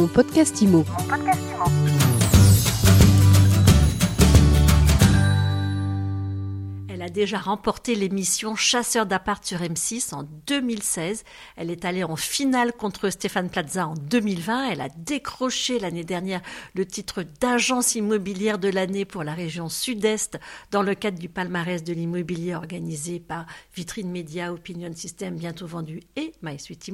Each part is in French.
Mon podcast Imo. Déjà remporté l'émission Chasseur d'appart sur M6 en 2016. Elle est allée en finale contre Stéphane Plaza en 2020. Elle a décroché l'année dernière le titre d'agence immobilière de l'année pour la région sud-est dans le cadre du palmarès de l'immobilier organisé par Vitrine Média, Opinion System, bientôt vendu et MySuite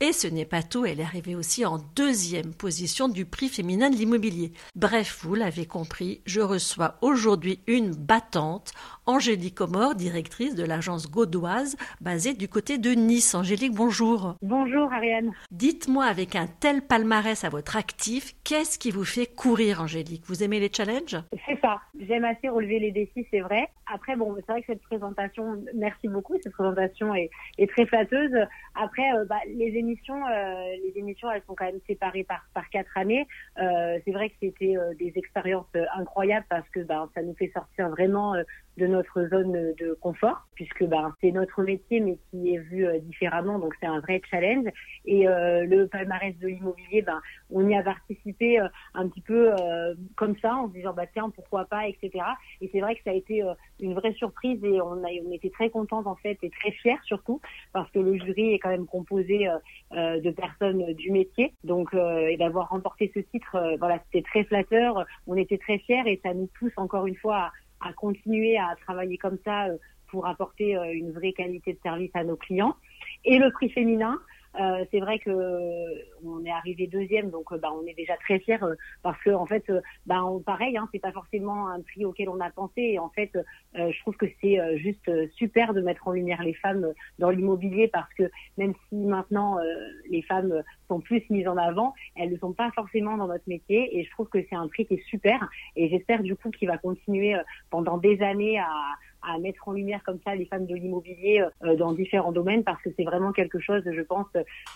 Et ce n'est pas tout, elle est arrivée aussi en deuxième position du prix féminin de l'immobilier. Bref, vous l'avez compris, je reçois aujourd'hui une battante, Angélique Comore, directrice de l'agence gaudoise basée du côté de Nice. Angélique, bonjour. Bonjour Ariane. Dites-moi, avec un tel palmarès à votre actif, qu'est-ce qui vous fait courir, Angélique? Vous aimez les challenges? C'est ça. J'aime assez relever les défis, c'est vrai. Après, bon, c'est vrai que cette présentation, merci beaucoup, cette présentation est, très flatteuse. Après, euh, bah, les émissions, euh, les émissions, elles sont quand même séparées par, par quatre années. Euh, c'est vrai que c'était des expériences incroyables parce que bah, ça nous fait sortir vraiment de notre zone de confort, puisque bah, c'est notre métier, mais qui est vu différemment, donc c'est un vrai challenge. Et le palmarès de l'immobilier, bah, on y a participé un petit peu comme ça, en se disant bah tiens pourquoi pas, etc. Et c'est vrai que ça a été une vraie surprise et on, a, on était très contente en fait et très fiers surtout parce que le jury est quand même composé euh, euh, de personnes du métier. Donc euh, d'avoir remporté ce titre, voilà, c'était très flatteur. On était très fiers et ça nous pousse encore une fois à, à continuer à travailler comme ça pour apporter une vraie qualité de service à nos clients. Et le prix féminin, euh, c'est vrai que on est arrivé deuxième, donc bah, on est déjà très fiers euh, parce que en fait, bah, pareil, hein, c'est pas forcément un prix auquel on a pensé. Et en fait, je trouve que c'est juste super de mettre en lumière les femmes dans l'immobilier parce que même si maintenant les femmes sont plus mises en avant, elles ne sont pas forcément dans notre métier. Et je trouve que c'est un prix qui est super. Et j'espère du coup qu'il va continuer pendant des années à à mettre en lumière comme ça les femmes de l'immobilier euh, dans différents domaines parce que c'est vraiment quelque chose, je pense,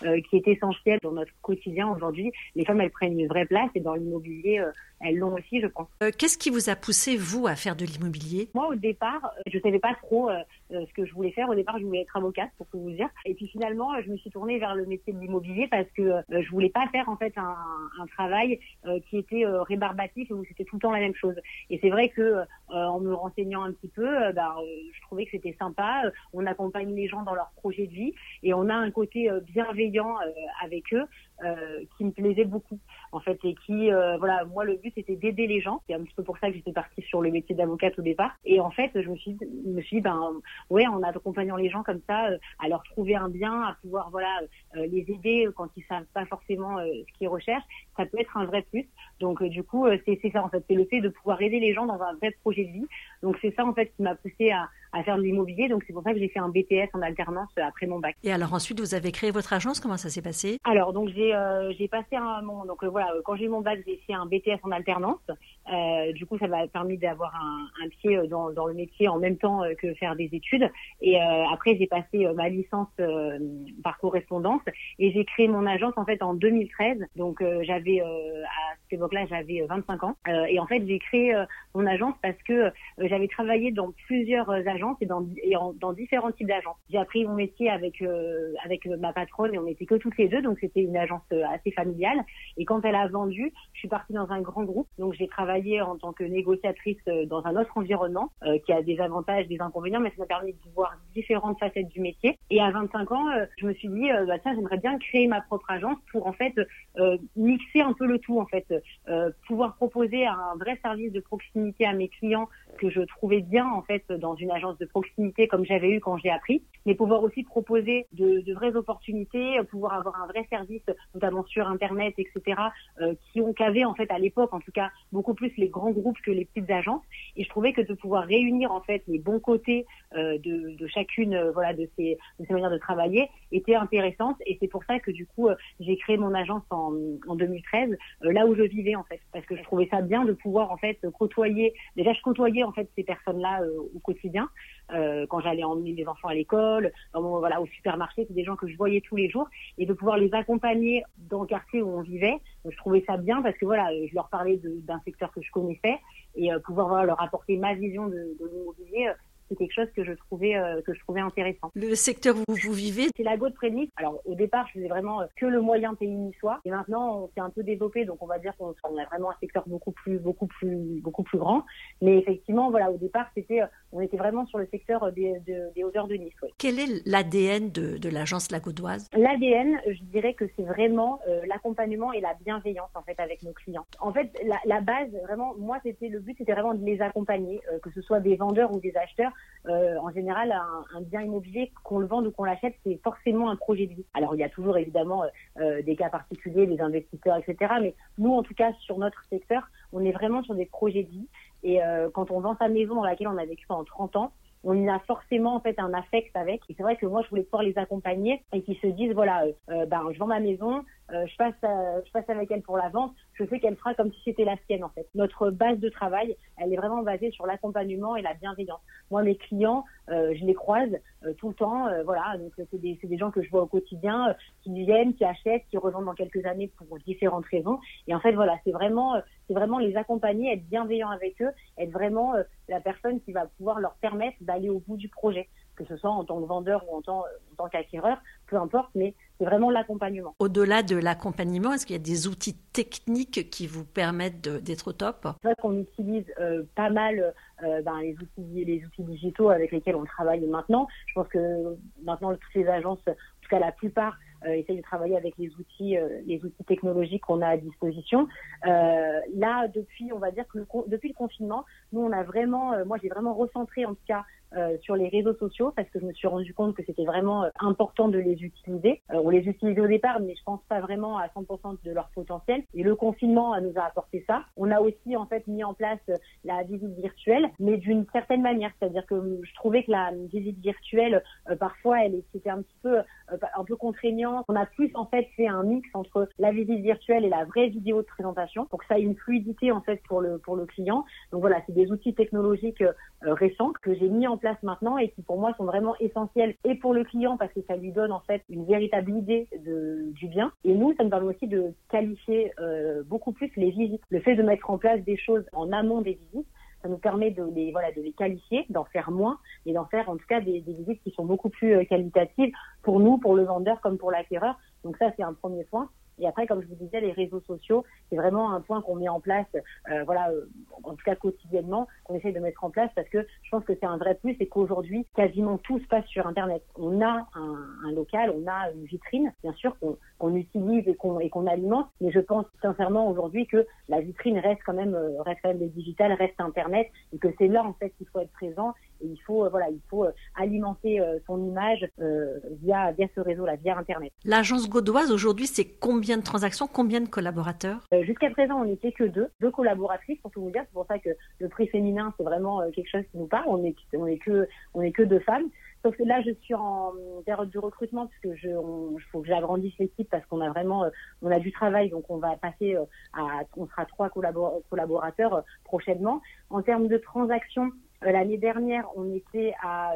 euh, qui est essentiel dans notre quotidien aujourd'hui. Les femmes, elles prennent une vraie place et dans l'immobilier, euh, elles l'ont aussi, je pense. Qu'est-ce qui vous a poussé, vous, à faire de l'immobilier? Moi, au départ, je savais pas trop ce que je voulais faire. Au départ, je voulais être avocate, pour tout vous dire. Et puis finalement, je me suis tournée vers le métier de l'immobilier parce que je voulais pas faire en fait un, travail qui était rébarbatif où c'était tout le temps la même chose. Et c'est vrai que en me renseignant un petit peu, bah, je trouvais que c'était sympa. On accompagne les gens dans leur projet de vie et on a un côté bienveillant avec eux qui me plaisait beaucoup en fait et qui voilà moi le but c'était d'aider les gens c'est un petit peu pour ça que j'étais partie sur le métier d'avocate au départ et en fait je me suis me suis dit ben ouais en accompagnant les gens comme ça à leur trouver un bien à pouvoir voilà les aider quand ils savent pas forcément ce qu'ils recherchent ça peut être un vrai plus donc du coup c'est ça en fait c'est le fait de pouvoir aider les gens dans un vrai projet de vie donc c'est ça en fait qui m'a poussé à, à faire de l'immobilier. Donc c'est pour ça que j'ai fait un BTS en alternance après mon bac. Et alors ensuite vous avez créé votre agence. Comment ça s'est passé? Alors donc j'ai euh, j'ai passé un mon donc euh, voilà quand j'ai eu mon bac j'ai fait un BTS en alternance. Euh, du coup ça m'a permis d'avoir un, un, pied euh, dans, dans le métier en même temps euh, que faire des études. Et euh, après j'ai passé ma licence par correspondance et j'ai créé mon agence en fait en 2013. Donc j'avais à cette époque-là j'avais 25 ans et en fait j'ai créé mon agence parce que j'avais travaillé dans plusieurs agences et dans, et dans différents types d'agences. J'ai appris mon métier avec euh, avec ma patronne et on n'était que toutes les deux, donc c'était une agence euh, assez familiale. Et quand elle a vendu, je suis partie dans un grand groupe, donc j'ai travaillé en tant que négociatrice euh, dans un autre environnement qui a des avantages, des inconvénients, mais ça m'a permis de voir différentes facettes du métier. Et à 25 ans, je me suis dit, bah tiens, j'aimerais bien créer ma propre agence pour en fait mixer un peu le tout, en fait, pouvoir proposer un vrai service de proximité à mes clients que je trouvais bien en fait dans une agence de proximité comme j'avais eu quand j'ai appris, mais pouvoir aussi proposer de, vraies opportunités, pouvoir avoir un vrai service, notamment sur Internet, etc., euh, qui ont cavé en fait à l'époque, en tout cas, beaucoup plus les grands groupes que les petites agences. Et je trouvais que de pouvoir réunir en fait les bons côtés euh, de, chacune, euh, voilà, de ces, manières de travailler était intéressante. Et c'est pour ça que du coup, euh, j'ai créé mon agence en, en 2013, euh, là où je vivais en fait, parce que je trouvais ça bien de pouvoir en fait côtoyer. Déjà, je côtoyais en fait ces personnes-là au quotidien. Euh, quand j'allais emmener mes enfants à l'école, voilà, au supermarché, c'est des gens que je voyais tous les jours, et de pouvoir les accompagner dans le quartier où on vivait, je trouvais ça bien parce que voilà, je leur parlais d'un secteur que je connaissais et euh, pouvoir leur apporter ma vision de, de l'immobilier, c'est quelque chose que je trouvais que je trouvais intéressant. Le secteur où vous vivez, c'est la Gaute près de Nice. Alors au départ, je faisais vraiment que le moyen pays niçois, et maintenant on s'est un peu développé, donc on va dire qu'on a vraiment un secteur beaucoup plus beaucoup plus beaucoup plus grand. Mais effectivement, voilà, au départ, c'était on était vraiment sur le secteur des, des hauteurs de Nice. Quel est l'ADN de, de l'agence La Gaudoise L'ADN, je dirais que c'est vraiment l'accompagnement et la bienveillance en fait avec nos clients. En fait, la, la base, vraiment, moi, c'était le but, c'était vraiment de les accompagner, euh, que ce soit des vendeurs ou des acheteurs. Euh, en général, un, un bien immobilier, qu'on le vende ou qu'on l'achète, c'est forcément un projet de vie. Alors, il y a toujours évidemment euh, des cas particuliers, des investisseurs, etc. Mais nous, en tout cas, sur notre secteur, on est vraiment sur des projets de vie. Et quand on vend sa maison dans laquelle on a vécu pendant 30 ans, on y a forcément en fait un affect avec. Et c'est vrai que moi, je voulais pouvoir les accompagner et qu'ils se disent voilà, euh, ben je vends ma maison, euh, je passe je passe avec elle pour la vente. Je sais qu'elle fera comme si c'était la sienne en fait. Notre base de travail, elle est vraiment basée sur l'accompagnement et la bienveillance. Moi, mes clients, euh, je les croise tout le temps. voilà, donc c'est des, des gens que je vois au quotidien, qui viennent, qui achètent, qui revendent dans quelques années pour différentes raisons. Et en fait, voilà, c'est vraiment c'est vraiment les accompagner, être bienveillant avec eux, être vraiment la personne qui va pouvoir leur permettre d'aller au bout du projet, que ce soit en tant que vendeur ou en tant, en tant qu'acquéreur, peu importe, mais c'est vraiment l'accompagnement. Au-delà de l'accompagnement, est-ce qu'il y a des outils techniques qui vous permettent d'être au top? C'est vrai qu'on utilise euh, pas mal euh, ben, les, outils, les outils digitaux avec lesquels on travaille maintenant. Je pense que maintenant, toutes les agences, en tout cas la plupart, euh, essayent de travailler avec les outils, euh, les outils technologiques qu'on a à disposition. Euh, là, depuis, on va dire que le, depuis le confinement, nous, on a vraiment, moi, j'ai vraiment recentré en tout cas euh, sur les réseaux sociaux parce que je me suis rendu compte que c'était vraiment important de les utiliser. Euh, on les utilisait au départ, mais je pense pas vraiment à 100% de leur potentiel. Et le confinement nous a apporté ça. On a aussi en fait mis en place la visite virtuelle, mais d'une certaine manière, c'est-à-dire que je trouvais que la visite virtuelle parfois elle était un petit peu un peu contraignante. On a plus en fait fait un mix entre la visite virtuelle et la vraie vidéo de présentation que ça ait une fluidité en fait pour le pour le client. Donc voilà, c'est des outils technologiques récents que j'ai mis en place maintenant et qui pour moi sont vraiment essentiels et pour le client parce que ça lui donne en fait une véritable idée de, du bien. Et nous, ça nous permet aussi de qualifier euh, beaucoup plus les visites. Le fait de mettre en place des choses en amont des visites, ça nous permet de les voilà de les qualifier, d'en faire moins et d'en faire en tout cas des, des, visites qui sont beaucoup plus euh, qualitatives pour nous, pour le vendeur comme pour l'acquéreur. Donc ça c'est un premier point. Et après, comme je vous disais, les réseaux sociaux, c'est vraiment un point qu'on met en place, euh, voilà, euh, en tout cas quotidiennement, qu'on essaie de mettre en place parce que je pense que c'est un vrai plus et qu'aujourd'hui, quasiment tout se passe sur Internet. On a un, un local, on a une vitrine, bien sûr, qu'on utilise et qu'on qu'on alimente, mais je pense sincèrement aujourd'hui que la vitrine reste quand même, euh, reste quand même le digital, reste Internet et que c'est là en fait qu'il faut être présent et il faut, voilà, il faut alimenter son image via, via ce réseau-là, via Internet. L'agence Gaudoise aujourd'hui, c'est combien de transactions, combien de collaborateurs? Euh, Jusqu'à présent, on n'était que deux, deux collaboratrices pour tout vous dire. C'est pour ça que le prix féminin, c'est vraiment euh, quelque chose qui nous parle. On n'est on est que, on est que deux femmes. Sauf que là, je suis en période de recrutement parce que je, faut que j'agrandisse l'équipe parce qu'on a vraiment, euh, on a du travail, donc on va passer à, on sera trois collaborateurs prochainement. En termes de transactions, l'année dernière, on était à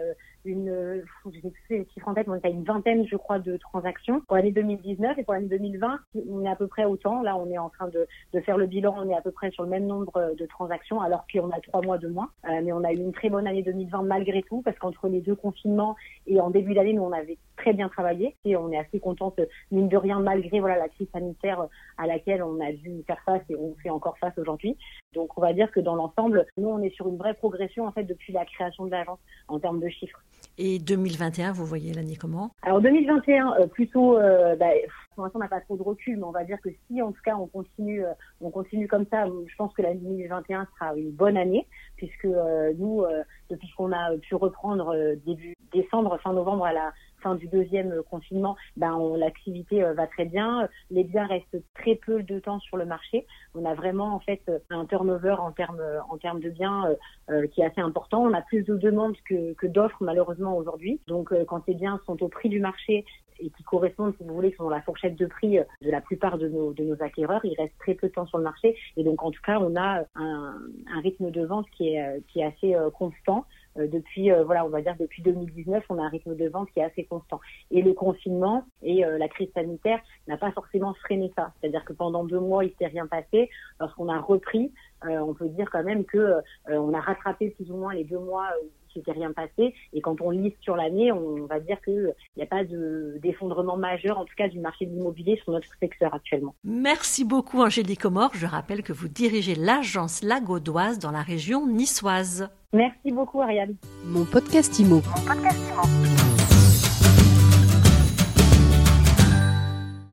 une, je sais les chiffres en tête, on est à une vingtaine, je crois, de transactions pour l'année 2019 et pour l'année 2020, on est à peu près autant. Là, on est en train de, de, faire le bilan, on est à peu près sur le même nombre de transactions, alors qu'on a trois mois de moins. Euh, mais on a eu une très bonne année 2020 malgré tout, parce qu'entre les deux confinements et en début d'année, nous, on avait très bien travaillé et on est assez contente, mine de rien, malgré voilà la crise sanitaire à laquelle on a dû faire face et on fait encore face aujourd'hui. Donc, on va dire que dans l'ensemble, nous, on est sur une vraie progression en fait depuis la création de l'agence en termes de chiffres. Et 2021, vous voyez l'année comment? Alors 2021, euh, plutôt, euh, bah, pour l'instant on n'a pas trop de recul, mais on va dire que si en tout cas on continue, euh, on continue comme ça, je pense que l'année 2021 sera une bonne année, puisque nous, depuis qu'on a pu reprendre début décembre, fin novembre à la du deuxième confinement, ben l'activité va très bien. Les biens restent très peu de temps sur le marché. On a vraiment en fait un turnover en termes en termes de biens qui est assez important. On a plus de demandes que, que d'offres malheureusement aujourd'hui. Donc euh, quand ces biens sont au prix du marché et qui correspondent, si vous voulez, qui sont dans la fourchette de prix euh, de la plupart de nos, de nos acquéreurs, il reste très peu de temps sur le marché. Et donc en tout cas, on a un, un rythme de vente qui est, euh, qui est assez constant depuis voilà on va dire depuis 2019 on a un rythme de vente qui est assez constant et le confinement et la crise sanitaire n'a pas forcément freiné ça c'est-à-dire que pendant deux mois il s'est rien passé lorsqu'on a repris on peut dire quand même que on a rattrapé plus ou moins les deux mois s'était rien passé. Et quand on liste sur l'année, on va dire qu'il n'y a pas d'effondrement majeur, en tout cas du marché de l'immobilier sur notre secteur actuellement. Merci beaucoup Angélique Omor. Je rappelle que vous dirigez l'agence La Gaudoise dans la région niçoise. Merci beaucoup Ariane. Mon podcast Imo. Mon podcast Imo.